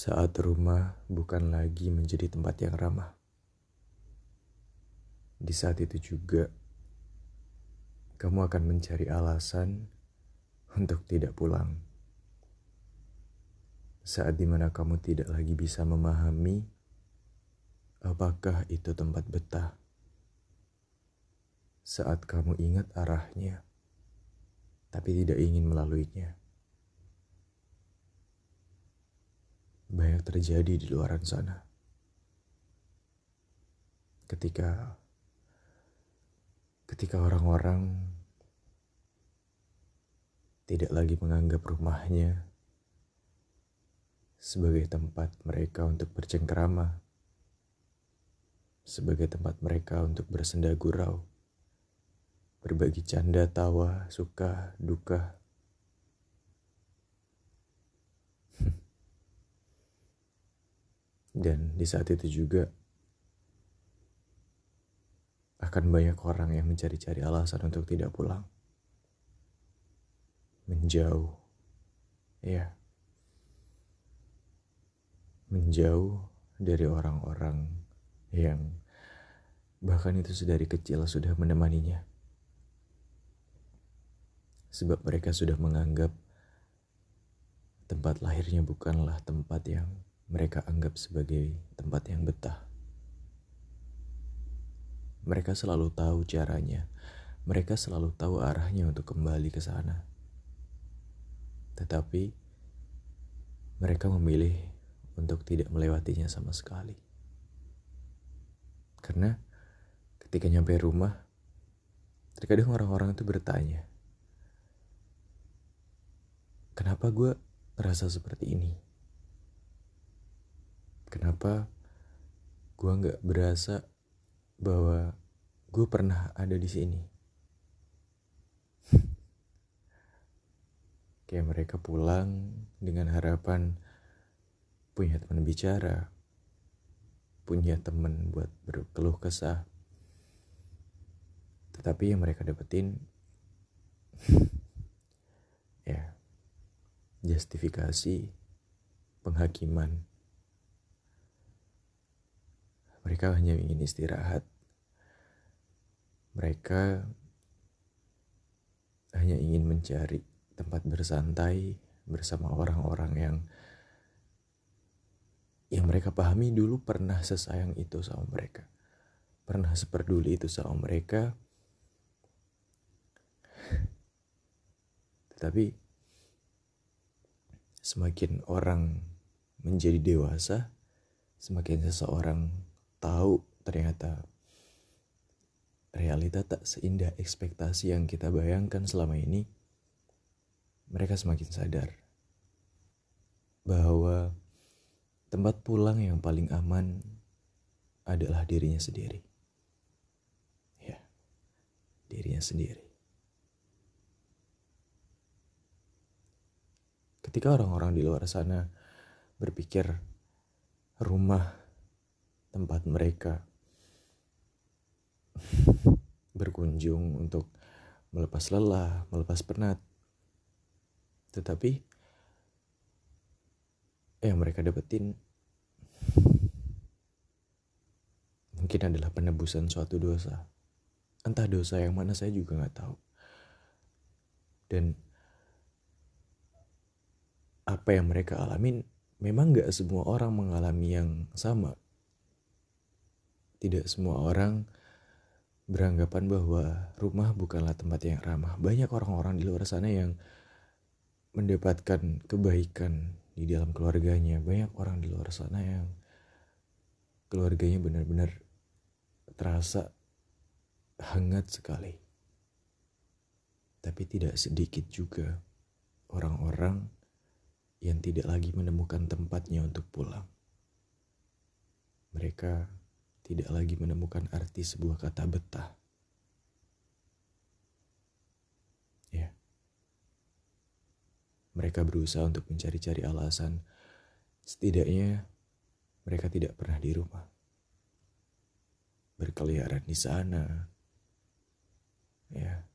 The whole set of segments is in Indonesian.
Saat rumah bukan lagi menjadi tempat yang ramah. Di saat itu juga, kamu akan mencari alasan untuk tidak pulang. Saat di mana kamu tidak lagi bisa memahami apakah itu tempat betah. Saat kamu ingat arahnya, tapi tidak ingin melaluinya. Banyak terjadi di luar sana. Ketika ketika orang-orang tidak lagi menganggap rumahnya sebagai tempat mereka untuk bercengkrama, sebagai tempat mereka untuk bersenda gurau, berbagi canda, tawa, suka, duka, Dan di saat itu juga akan banyak orang yang mencari-cari alasan untuk tidak pulang. Menjauh. Ya. Menjauh dari orang-orang yang bahkan itu sedari kecil sudah menemaninya. Sebab mereka sudah menganggap tempat lahirnya bukanlah tempat yang mereka anggap sebagai tempat yang betah. Mereka selalu tahu caranya, mereka selalu tahu arahnya untuk kembali ke sana. Tetapi mereka memilih untuk tidak melewatinya sama sekali. Karena ketika nyampe rumah, terkadang orang-orang itu bertanya, "Kenapa gue ngerasa seperti ini?" Kenapa gue nggak berasa bahwa gue pernah ada di sini. Kayak mereka pulang dengan harapan punya teman bicara, punya teman buat berkeluh kesah. Tetapi yang mereka dapetin ya justifikasi penghakiman mereka hanya ingin istirahat. Mereka hanya ingin mencari tempat bersantai bersama orang-orang yang yang mereka pahami dulu pernah sesayang itu sama mereka. Pernah seperduli itu sama mereka. Tetapi semakin orang menjadi dewasa, semakin seseorang tahu ternyata realita tak seindah ekspektasi yang kita bayangkan selama ini, mereka semakin sadar bahwa tempat pulang yang paling aman adalah dirinya sendiri. Ya, dirinya sendiri. Ketika orang-orang di luar sana berpikir rumah tempat mereka berkunjung untuk melepas lelah, melepas penat. Tetapi yang mereka dapetin mungkin adalah penebusan suatu dosa. Entah dosa yang mana saya juga nggak tahu. Dan apa yang mereka alamin memang nggak semua orang mengalami yang sama tidak semua orang beranggapan bahwa rumah bukanlah tempat yang ramah. Banyak orang-orang di luar sana yang mendapatkan kebaikan di dalam keluarganya. Banyak orang di luar sana yang keluarganya benar-benar terasa hangat sekali. Tapi tidak sedikit juga orang-orang yang tidak lagi menemukan tempatnya untuk pulang. Mereka tidak lagi menemukan arti sebuah kata betah. Ya. Mereka berusaha untuk mencari-cari alasan. Setidaknya mereka tidak pernah di rumah. Berkeliaran di sana. Ya.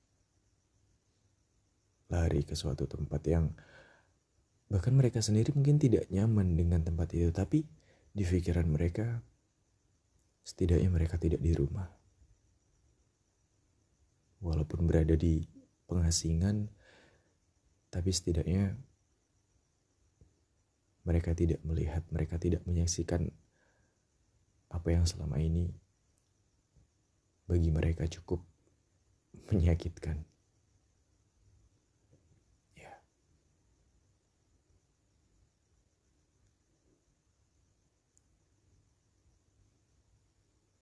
Lari ke suatu tempat yang Bahkan mereka sendiri mungkin tidak nyaman dengan tempat itu, tapi di pikiran mereka, setidaknya mereka tidak di rumah. Walaupun berada di pengasingan, tapi setidaknya mereka tidak melihat, mereka tidak menyaksikan apa yang selama ini bagi mereka cukup menyakitkan.